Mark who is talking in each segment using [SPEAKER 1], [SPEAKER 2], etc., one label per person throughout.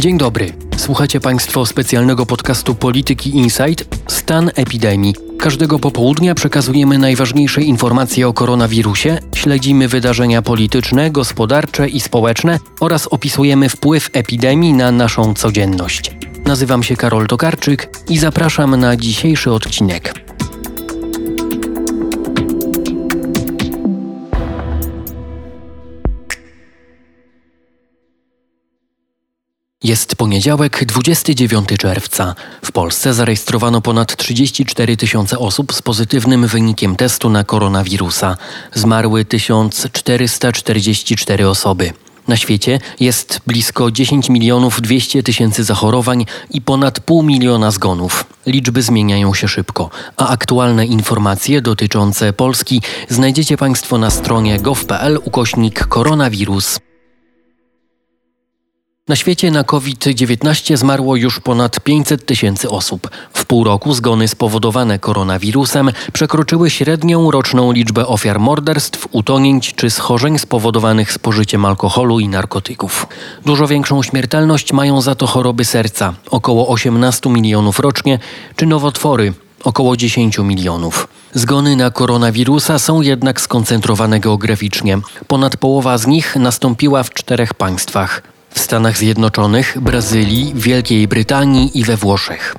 [SPEAKER 1] Dzień dobry. Słuchacie Państwo specjalnego podcastu Polityki Insight Stan epidemii. Każdego popołudnia przekazujemy najważniejsze informacje o koronawirusie, śledzimy wydarzenia polityczne, gospodarcze i społeczne oraz opisujemy wpływ epidemii na naszą codzienność. Nazywam się Karol Tokarczyk i zapraszam na dzisiejszy odcinek. Jest poniedziałek, 29 czerwca. W Polsce zarejestrowano ponad 34 tysiące osób z pozytywnym wynikiem testu na koronawirusa. Zmarły 1444 osoby. Na świecie jest blisko 10 milionów 200 tysięcy zachorowań i ponad pół miliona zgonów. Liczby zmieniają się szybko, a aktualne informacje dotyczące Polski znajdziecie Państwo na stronie gov.pl ukośnik koronawirus. Na świecie na COVID-19 zmarło już ponad 500 tysięcy osób. W pół roku zgony spowodowane koronawirusem przekroczyły średnią roczną liczbę ofiar morderstw, utonięć czy schorzeń spowodowanych spożyciem alkoholu i narkotyków. Dużo większą śmiertelność mają za to choroby serca około 18 milionów rocznie czy nowotwory około 10 milionów. Zgony na koronawirusa są jednak skoncentrowane geograficznie. Ponad połowa z nich nastąpiła w czterech państwach w Stanach Zjednoczonych, Brazylii, Wielkiej Brytanii i we Włoszech.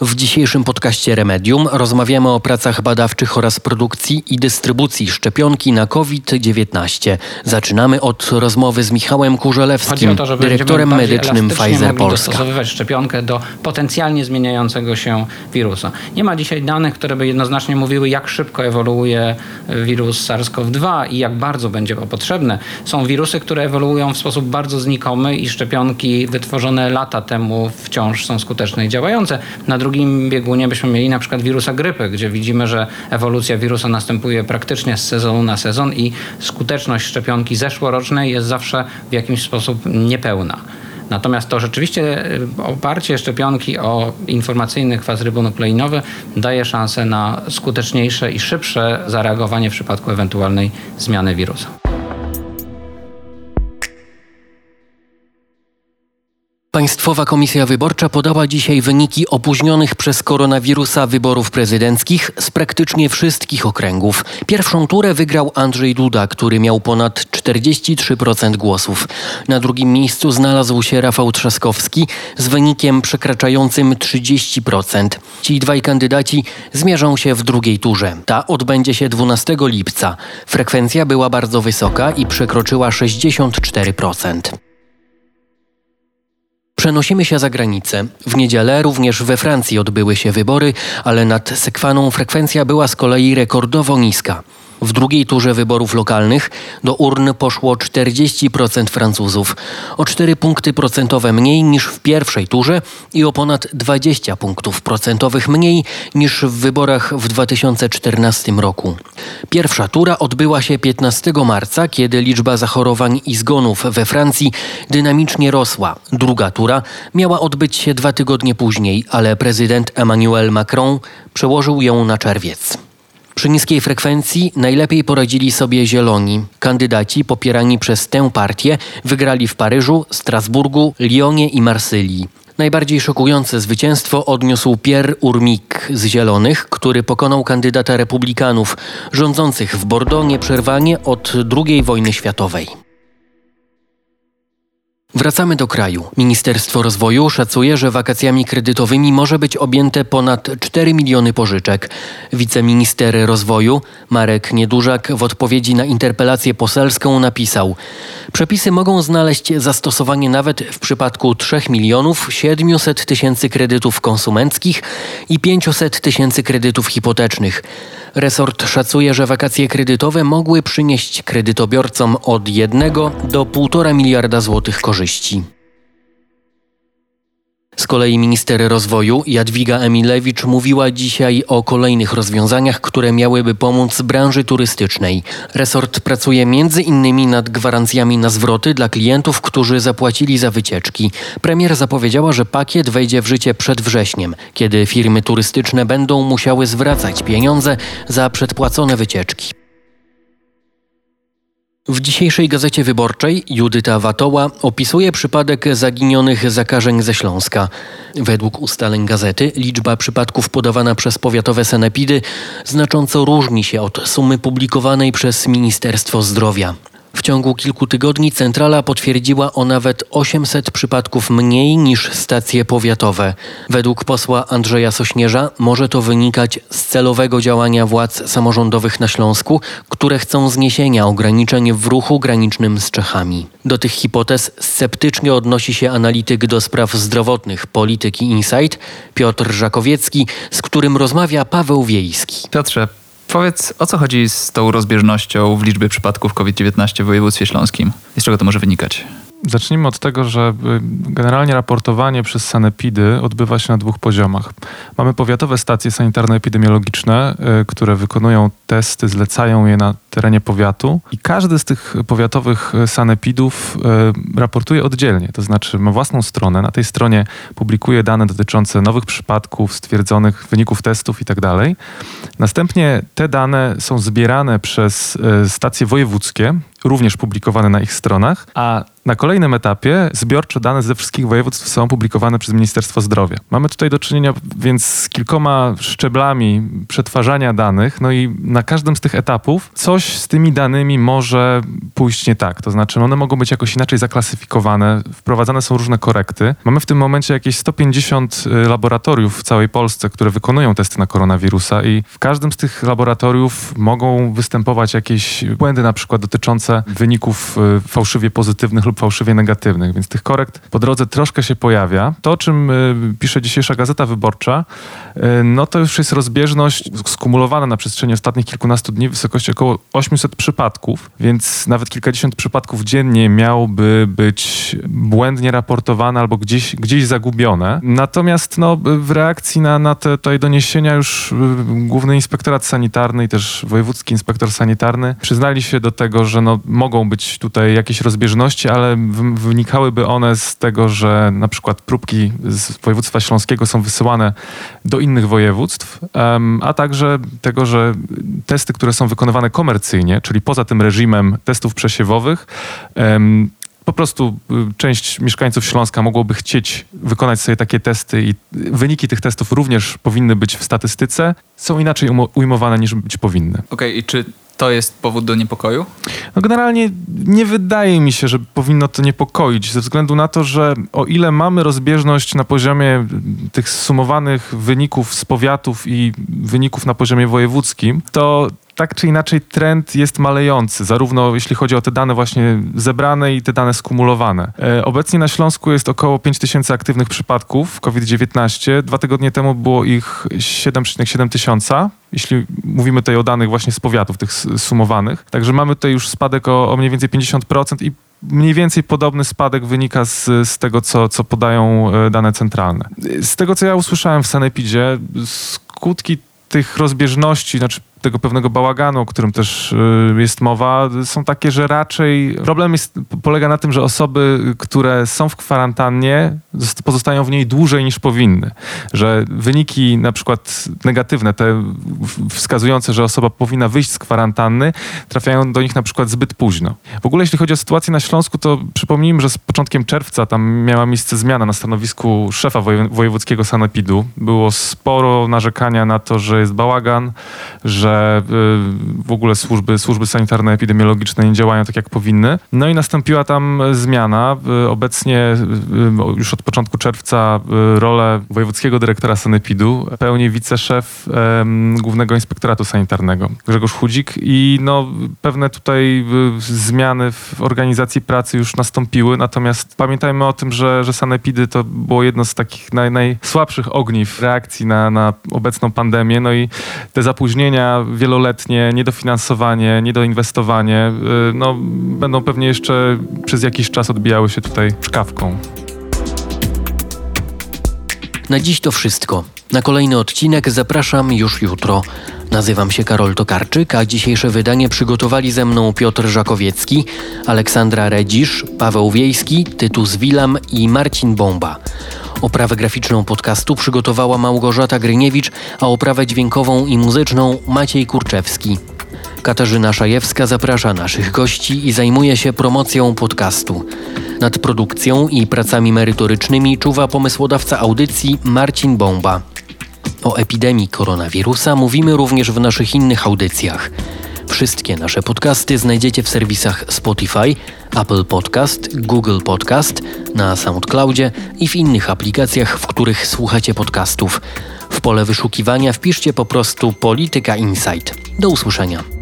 [SPEAKER 1] W dzisiejszym podcaście Remedium rozmawiamy o pracach badawczych oraz produkcji i dystrybucji szczepionki na COVID-19. Zaczynamy od rozmowy z Michałem Kurzelewskim, to, dyrektorem medycznym Pfizer Polska.
[SPEAKER 2] dostosowywać szczepionkę do potencjalnie zmieniającego się wirusa. Nie ma dzisiaj danych, które by jednoznacznie mówiły, jak szybko ewoluuje wirus SARS-CoV-2 i jak bardzo będzie go potrzebne. Są wirusy, które ewoluują w sposób bardzo znikomy i szczepionki wytworzone lata temu wciąż są skuteczne i działające. Na drugim biegunie byśmy mieli na przykład wirusa grypy, gdzie widzimy, że ewolucja wirusa następuje praktycznie z sezonu na sezon i skuteczność szczepionki zeszłorocznej jest zawsze w jakiś sposób niepełna. Natomiast to rzeczywiście y, oparcie szczepionki o informacyjny kwas rybonukleinowy daje szansę na skuteczniejsze i szybsze zareagowanie w przypadku ewentualnej zmiany wirusa.
[SPEAKER 1] Państwowa Komisja Wyborcza podała dzisiaj wyniki opóźnionych przez koronawirusa wyborów prezydenckich z praktycznie wszystkich okręgów. Pierwszą turę wygrał Andrzej Duda, który miał ponad 43% głosów. Na drugim miejscu znalazł się Rafał Trzaskowski z wynikiem przekraczającym 30%. Ci dwaj kandydaci zmierzą się w drugiej turze. Ta odbędzie się 12 lipca. Frekwencja była bardzo wysoka i przekroczyła 64%. Przenosimy się za granicę. W niedzielę również we Francji odbyły się wybory, ale nad Sekwaną frekwencja była z kolei rekordowo niska. W drugiej turze wyborów lokalnych do urn poszło 40% Francuzów, o 4 punkty procentowe mniej niż w pierwszej turze i o ponad 20 punktów procentowych mniej niż w wyborach w 2014 roku. Pierwsza tura odbyła się 15 marca, kiedy liczba zachorowań i zgonów we Francji dynamicznie rosła. Druga tura miała odbyć się dwa tygodnie później, ale prezydent Emmanuel Macron przełożył ją na czerwiec. Przy niskiej frekwencji najlepiej poradzili sobie zieloni. Kandydaci popierani przez tę partię wygrali w Paryżu, Strasburgu, Lyonie i Marsylii. Najbardziej szokujące zwycięstwo odniósł Pierre Urmik z Zielonych, który pokonał kandydata republikanów rządzących w Bordeaux nieprzerwanie od II wojny światowej. Wracamy do kraju. Ministerstwo Rozwoju szacuje, że wakacjami kredytowymi może być objęte ponad 4 miliony pożyczek. Wiceminister Rozwoju Marek Niedużak w odpowiedzi na interpelację poselską napisał: Przepisy mogą znaleźć zastosowanie nawet w przypadku 3 milionów 700 tysięcy kredytów konsumenckich i 500 tysięcy kredytów hipotecznych. Resort szacuje, że wakacje kredytowe mogły przynieść kredytobiorcom od 1 do 1,5 miliarda złotych korzyści. Z kolei minister rozwoju Jadwiga Emilewicz mówiła dzisiaj o kolejnych rozwiązaniach, które miałyby pomóc branży turystycznej. Resort pracuje między innymi nad gwarancjami na zwroty dla klientów, którzy zapłacili za wycieczki. Premier zapowiedziała, że pakiet wejdzie w życie przed wrześniem, kiedy firmy turystyczne będą musiały zwracać pieniądze za przedpłacone wycieczki. W dzisiejszej gazecie wyborczej Judyta Watoła opisuje przypadek zaginionych zakażeń ze Śląska. Według ustaleń gazety liczba przypadków podawana przez powiatowe sanepidy znacząco różni się od sumy publikowanej przez Ministerstwo Zdrowia. W ciągu kilku tygodni centrala potwierdziła o nawet 800 przypadków mniej niż stacje powiatowe. Według posła Andrzeja Sośnierza może to wynikać z celowego działania władz samorządowych na Śląsku, które chcą zniesienia ograniczeń w ruchu granicznym z Czechami. Do tych hipotez sceptycznie odnosi się analityk do spraw zdrowotnych Polityki Insight Piotr Żakowiecki, z którym rozmawia Paweł Wiejski.
[SPEAKER 3] Piotrze, Powiedz, o co chodzi z tą rozbieżnością w liczbie przypadków COVID-19 w województwie śląskim i z czego to może wynikać?
[SPEAKER 4] Zacznijmy od tego, że y, generalnie raportowanie przez sanepidy odbywa się na dwóch poziomach. Mamy powiatowe stacje sanitarno-epidemiologiczne, y, które wykonują testy, zlecają je na terenie powiatu i każdy z tych powiatowych sanepidów y, raportuje oddzielnie, to znaczy ma własną stronę. Na tej stronie publikuje dane dotyczące nowych przypadków, stwierdzonych wyników testów itd. Tak Następnie te dane są zbierane przez stacje wojewódzkie, również publikowane na ich stronach, a na kolejnym etapie zbiorcze dane ze wszystkich województw są publikowane przez Ministerstwo Zdrowia. Mamy tutaj do czynienia więc z kilkoma szczeblami przetwarzania danych, no i na każdym z tych etapów coś z tymi danymi może pójść nie tak. To znaczy one mogą być jakoś inaczej zaklasyfikowane, wprowadzane są różne korekty. Mamy w tym momencie jakieś 150 y, laboratoriów w całej Polsce, które wykonują testy na koronawirusa i w każdym z tych laboratoriów mogą występować jakieś błędy na przykład dotyczące wyników y, fałszywie pozytywnych lub fałszywie negatywnych, więc tych korekt po drodze troszkę się pojawia. To, o czym y, pisze dzisiejsza Gazeta Wyborcza, y, no to już jest rozbieżność skumulowana na przestrzeni ostatnich kilkunastu dni w wysokości około 800 przypadków, więc nawet kilkadziesiąt przypadków dziennie miałoby być błędnie raportowane albo gdzieś, gdzieś zagubione. Natomiast no, w reakcji na, na te tutaj doniesienia już Główny Inspektorat Sanitarny i też Wojewódzki Inspektor Sanitarny przyznali się do tego, że no, mogą być tutaj jakieś rozbieżności, ale wynikałyby one z tego, że na przykład próbki z województwa śląskiego są wysyłane do innych województw, a także tego, że testy, które są wykonywane komercyjnie, czyli poza tym reżimem testów przesiewowych, po prostu y, część mieszkańców Śląska mogłoby chcieć wykonać sobie takie testy i wyniki tych testów również powinny być w statystyce, są inaczej ujmowane niż być powinny.
[SPEAKER 3] Okej, okay, i czy to jest powód do niepokoju?
[SPEAKER 4] No generalnie nie wydaje mi się, że powinno to niepokoić, ze względu na to, że o ile mamy rozbieżność na poziomie tych sumowanych wyników z powiatów i wyników na poziomie wojewódzkim, to tak czy inaczej trend jest malejący, zarówno jeśli chodzi o te dane właśnie zebrane i te dane skumulowane. E, obecnie na Śląsku jest około 5000 aktywnych przypadków COVID-19. Dwa tygodnie temu było ich 7,7 tysiąca, jeśli mówimy tutaj o danych właśnie z powiatów, tych sumowanych. Także mamy tutaj już spadek o, o mniej więcej 50% i mniej więcej podobny spadek wynika z, z tego, co, co podają e, dane centralne. Z tego, co ja usłyszałem w Sanepidzie, skutki tych rozbieżności, znaczy tego pewnego bałaganu, o którym też y, jest mowa, są takie, że raczej problem jest, polega na tym, że osoby, które są w kwarantannie, pozostają w niej dłużej niż powinny. Że wyniki na przykład negatywne, te wskazujące, że osoba powinna wyjść z kwarantanny, trafiają do nich na przykład zbyt późno. W ogóle jeśli chodzi o sytuację na Śląsku, to przypomnijmy, że z początkiem czerwca tam miała miejsce zmiana na stanowisku szefa wojewódzkiego sanepidu. Było sporo narzekania na to, że jest bałagan, że Y, w ogóle służby, służby sanitarno-epidemiologiczne nie działają tak, jak powinny. No i nastąpiła tam zmiana. Y, obecnie y, już od początku czerwca rolę wojewódzkiego dyrektora sanepidu pełni wiceszef Głównego Inspektoratu Sanitarnego Grzegorz Chudzik i no, pewne tutaj zmiany w organizacji pracy już nastąpiły, natomiast pamiętajmy o tym, że, że sanepidy to było jedno z takich naj, najsłabszych ogniw reakcji na, na obecną pandemię, no i te zapóźnienia wieloletnie, niedofinansowanie, niedoinwestowanie, y, no, będą pewnie jeszcze przez jakiś czas odbijały się tutaj szkawką.
[SPEAKER 1] Na dziś to wszystko. Na kolejny odcinek zapraszam już jutro. Nazywam się Karol Tokarczyk, a dzisiejsze wydanie przygotowali ze mną Piotr Żakowiecki, Aleksandra Redzisz, Paweł Wiejski, Tytus Wilam i Marcin Bomba. Oprawę graficzną podcastu przygotowała Małgorzata Gryniewicz, a oprawę dźwiękową i muzyczną Maciej Kurczewski. Katarzyna Szajewska zaprasza naszych gości i zajmuje się promocją podcastu. Nad produkcją i pracami merytorycznymi czuwa pomysłodawca audycji Marcin Bomba. O epidemii koronawirusa mówimy również w naszych innych audycjach. Wszystkie nasze podcasty znajdziecie w serwisach Spotify, Apple Podcast, Google Podcast, na SoundCloudzie i w innych aplikacjach, w których słuchacie podcastów. W pole wyszukiwania wpiszcie po prostu Polityka Insight. Do usłyszenia.